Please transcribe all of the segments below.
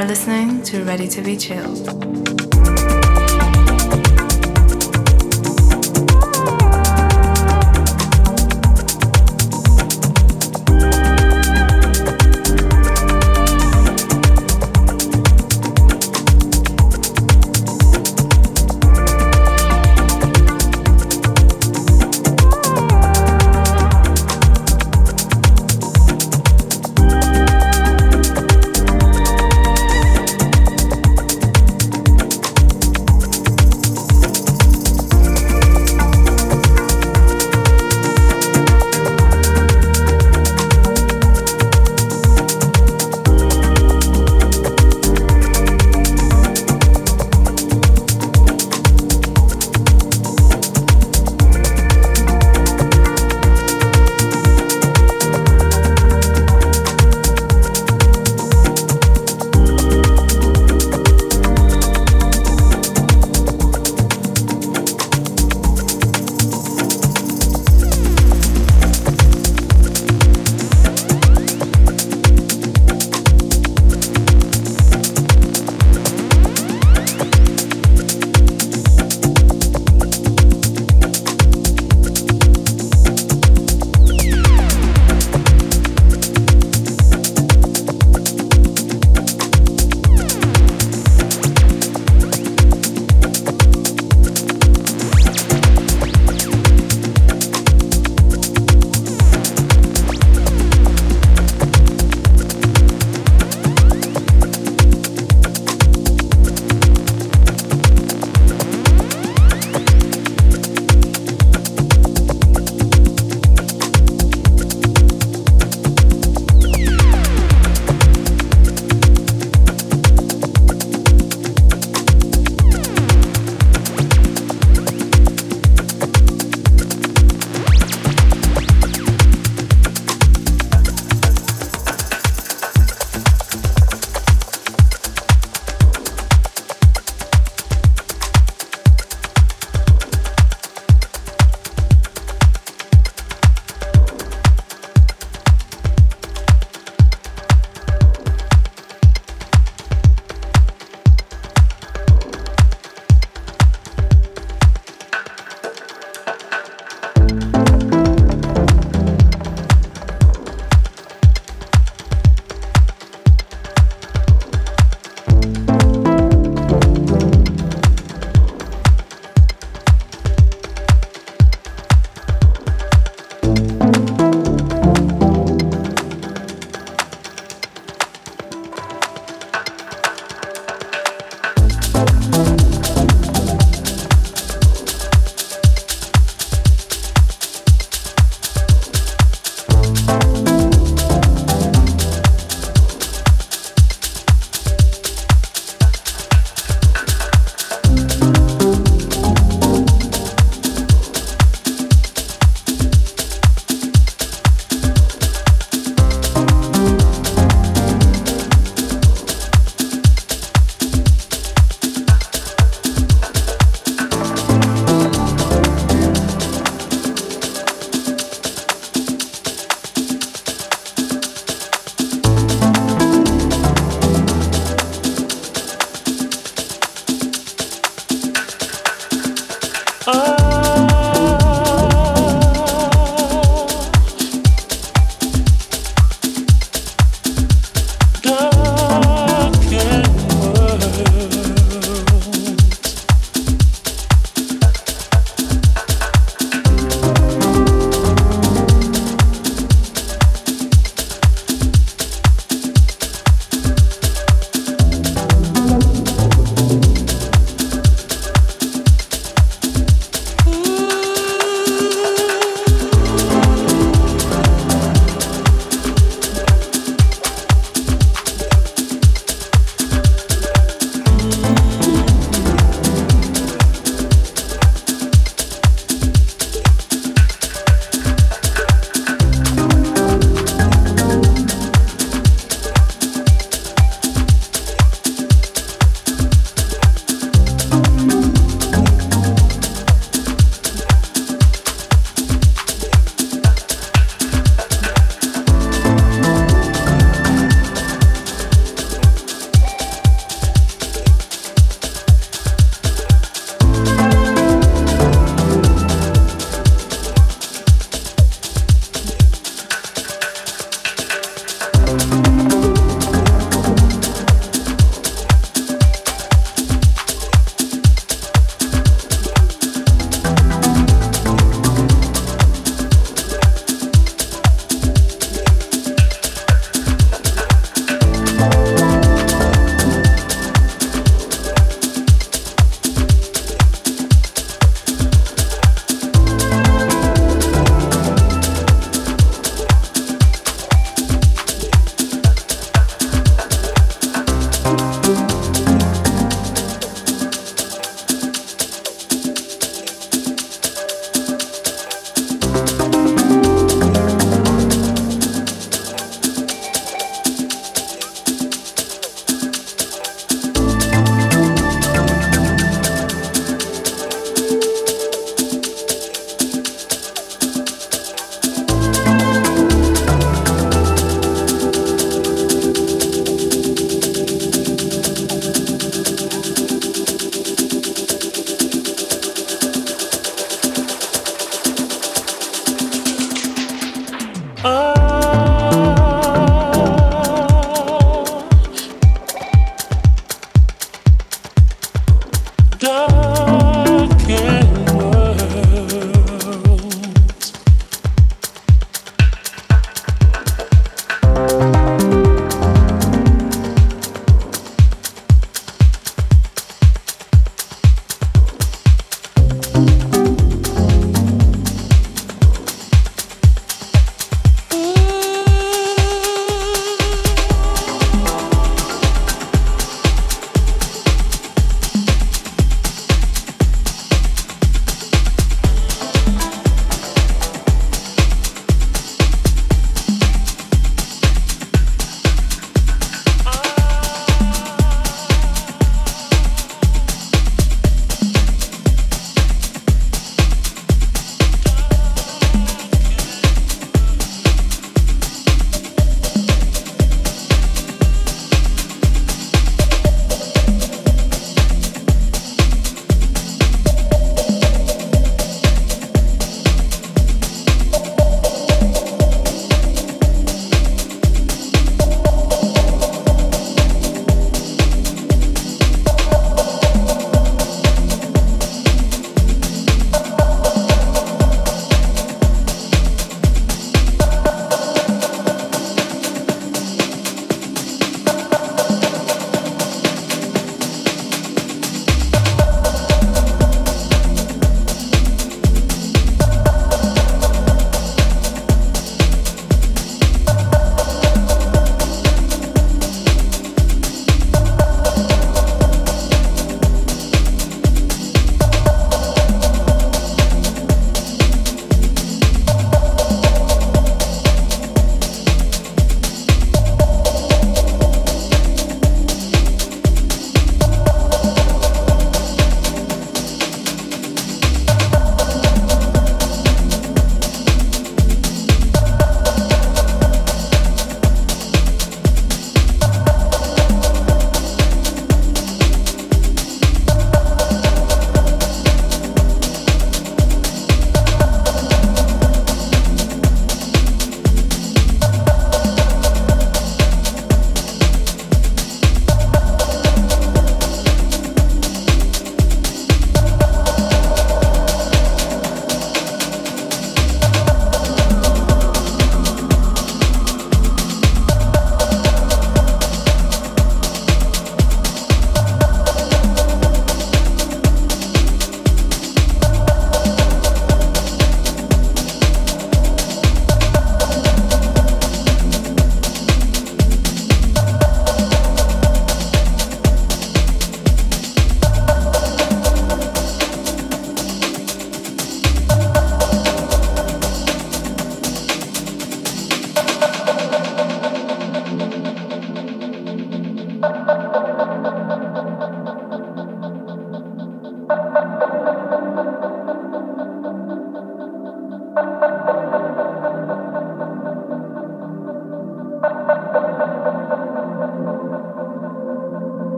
Are listening to Ready to Be Chilled.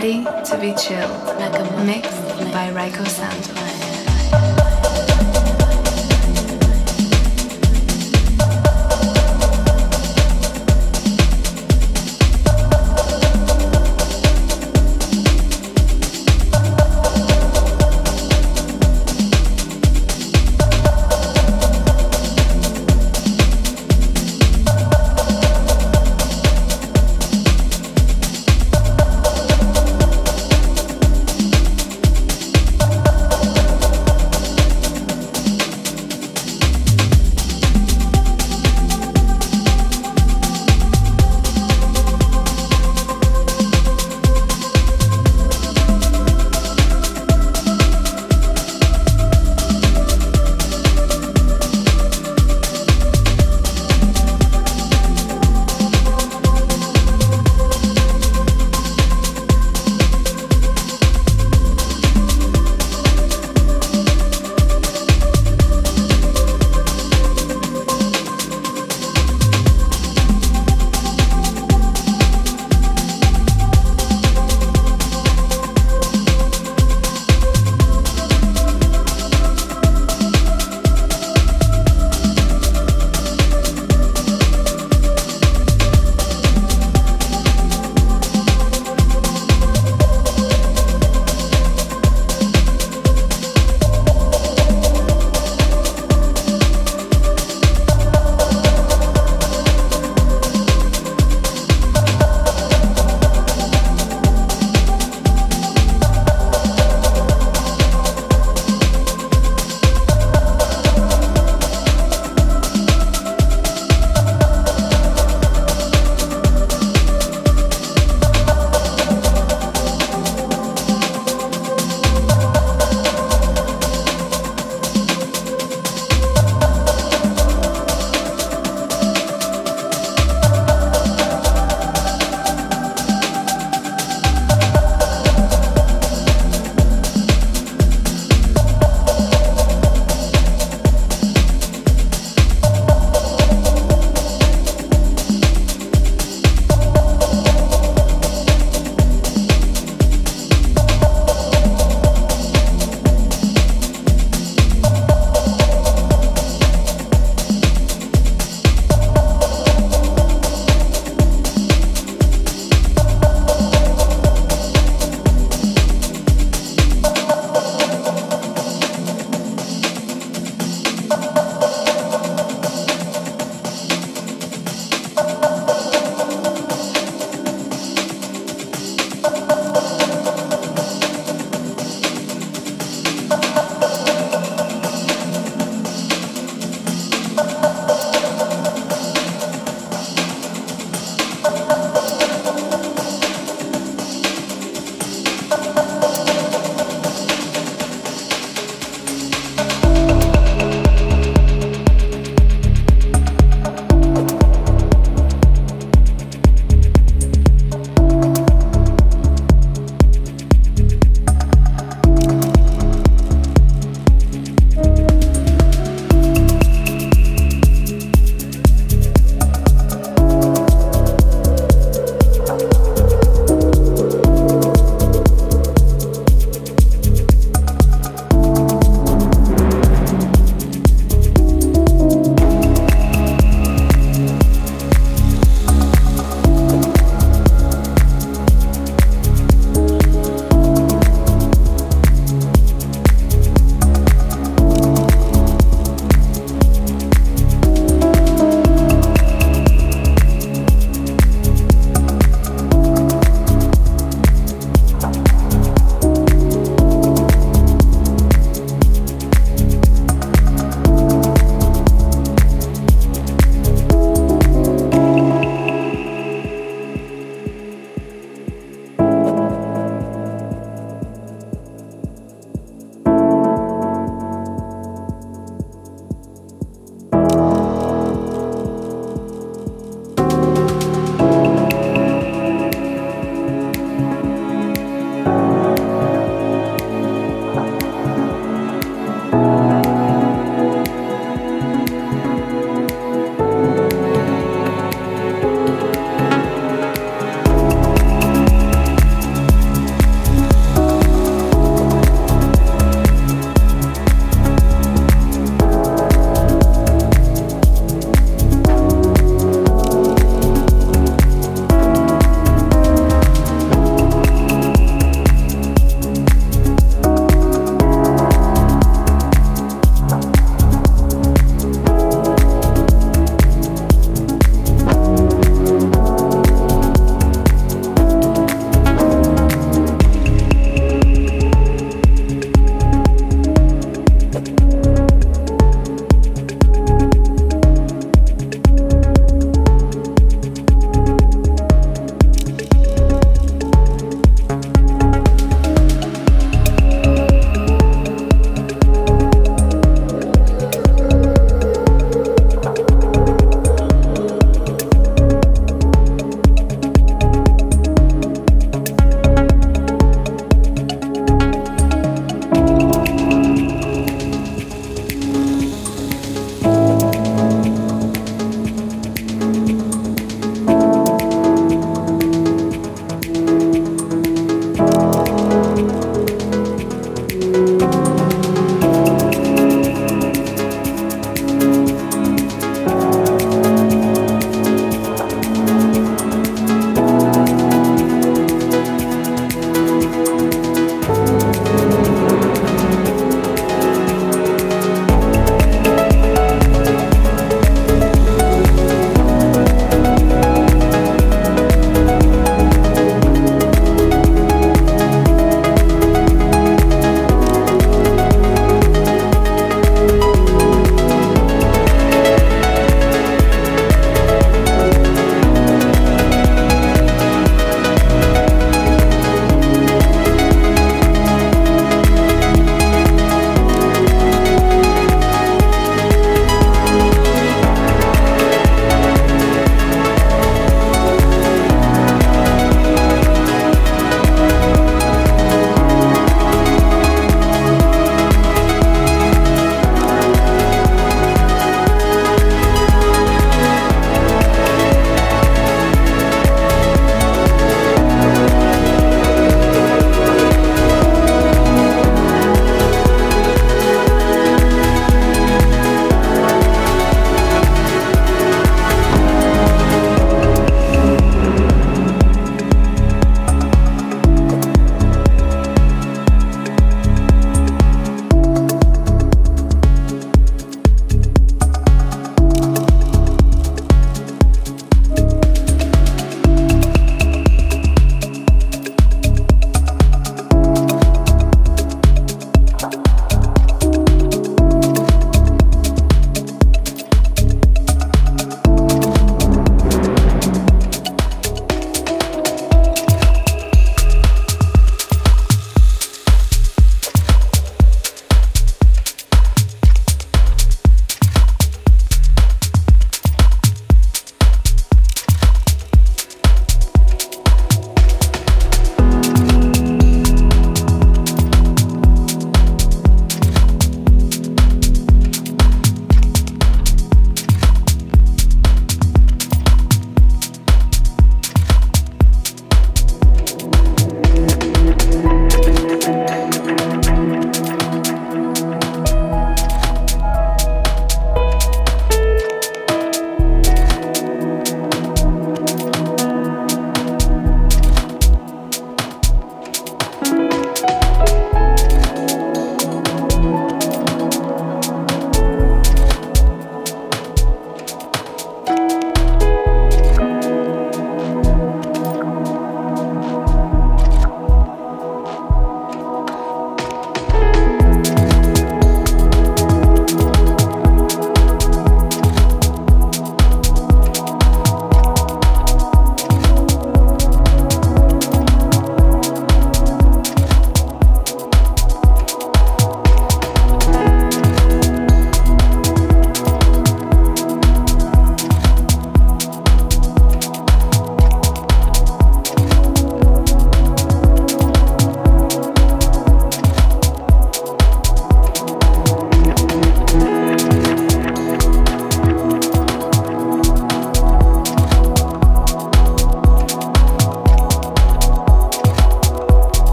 Ready to be chilled. like a mix by Rayco Santos.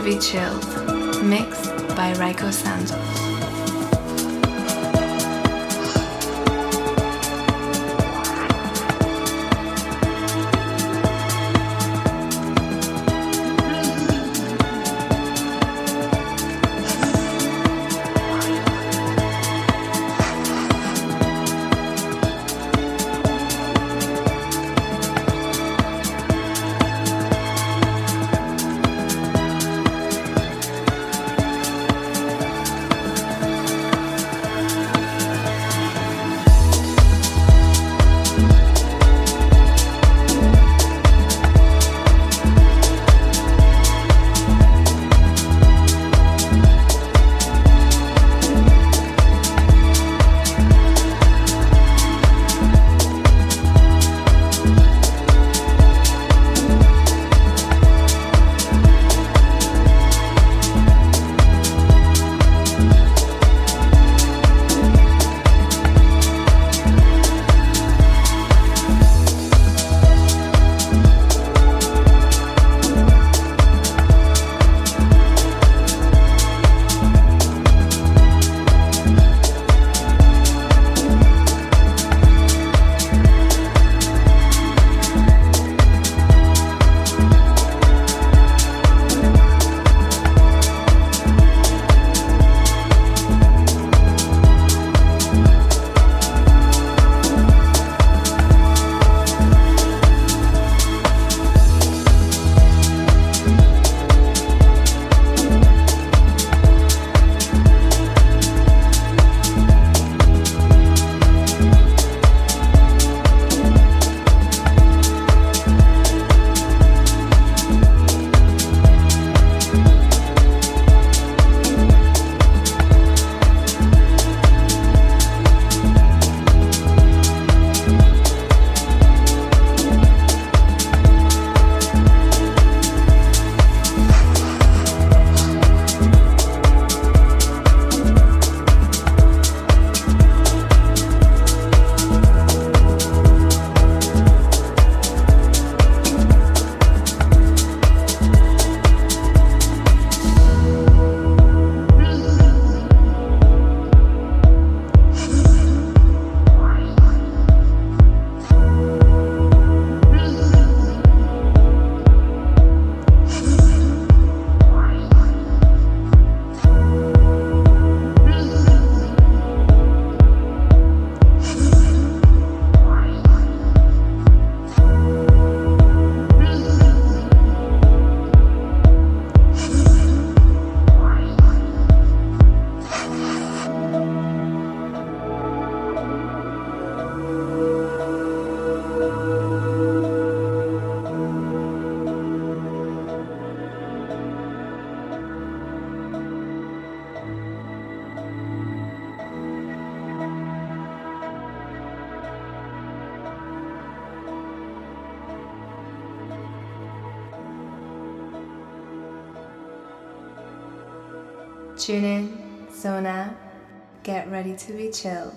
To be chilled. Mixed by Rayco Santos. Tune in, zone out, get ready to be chilled.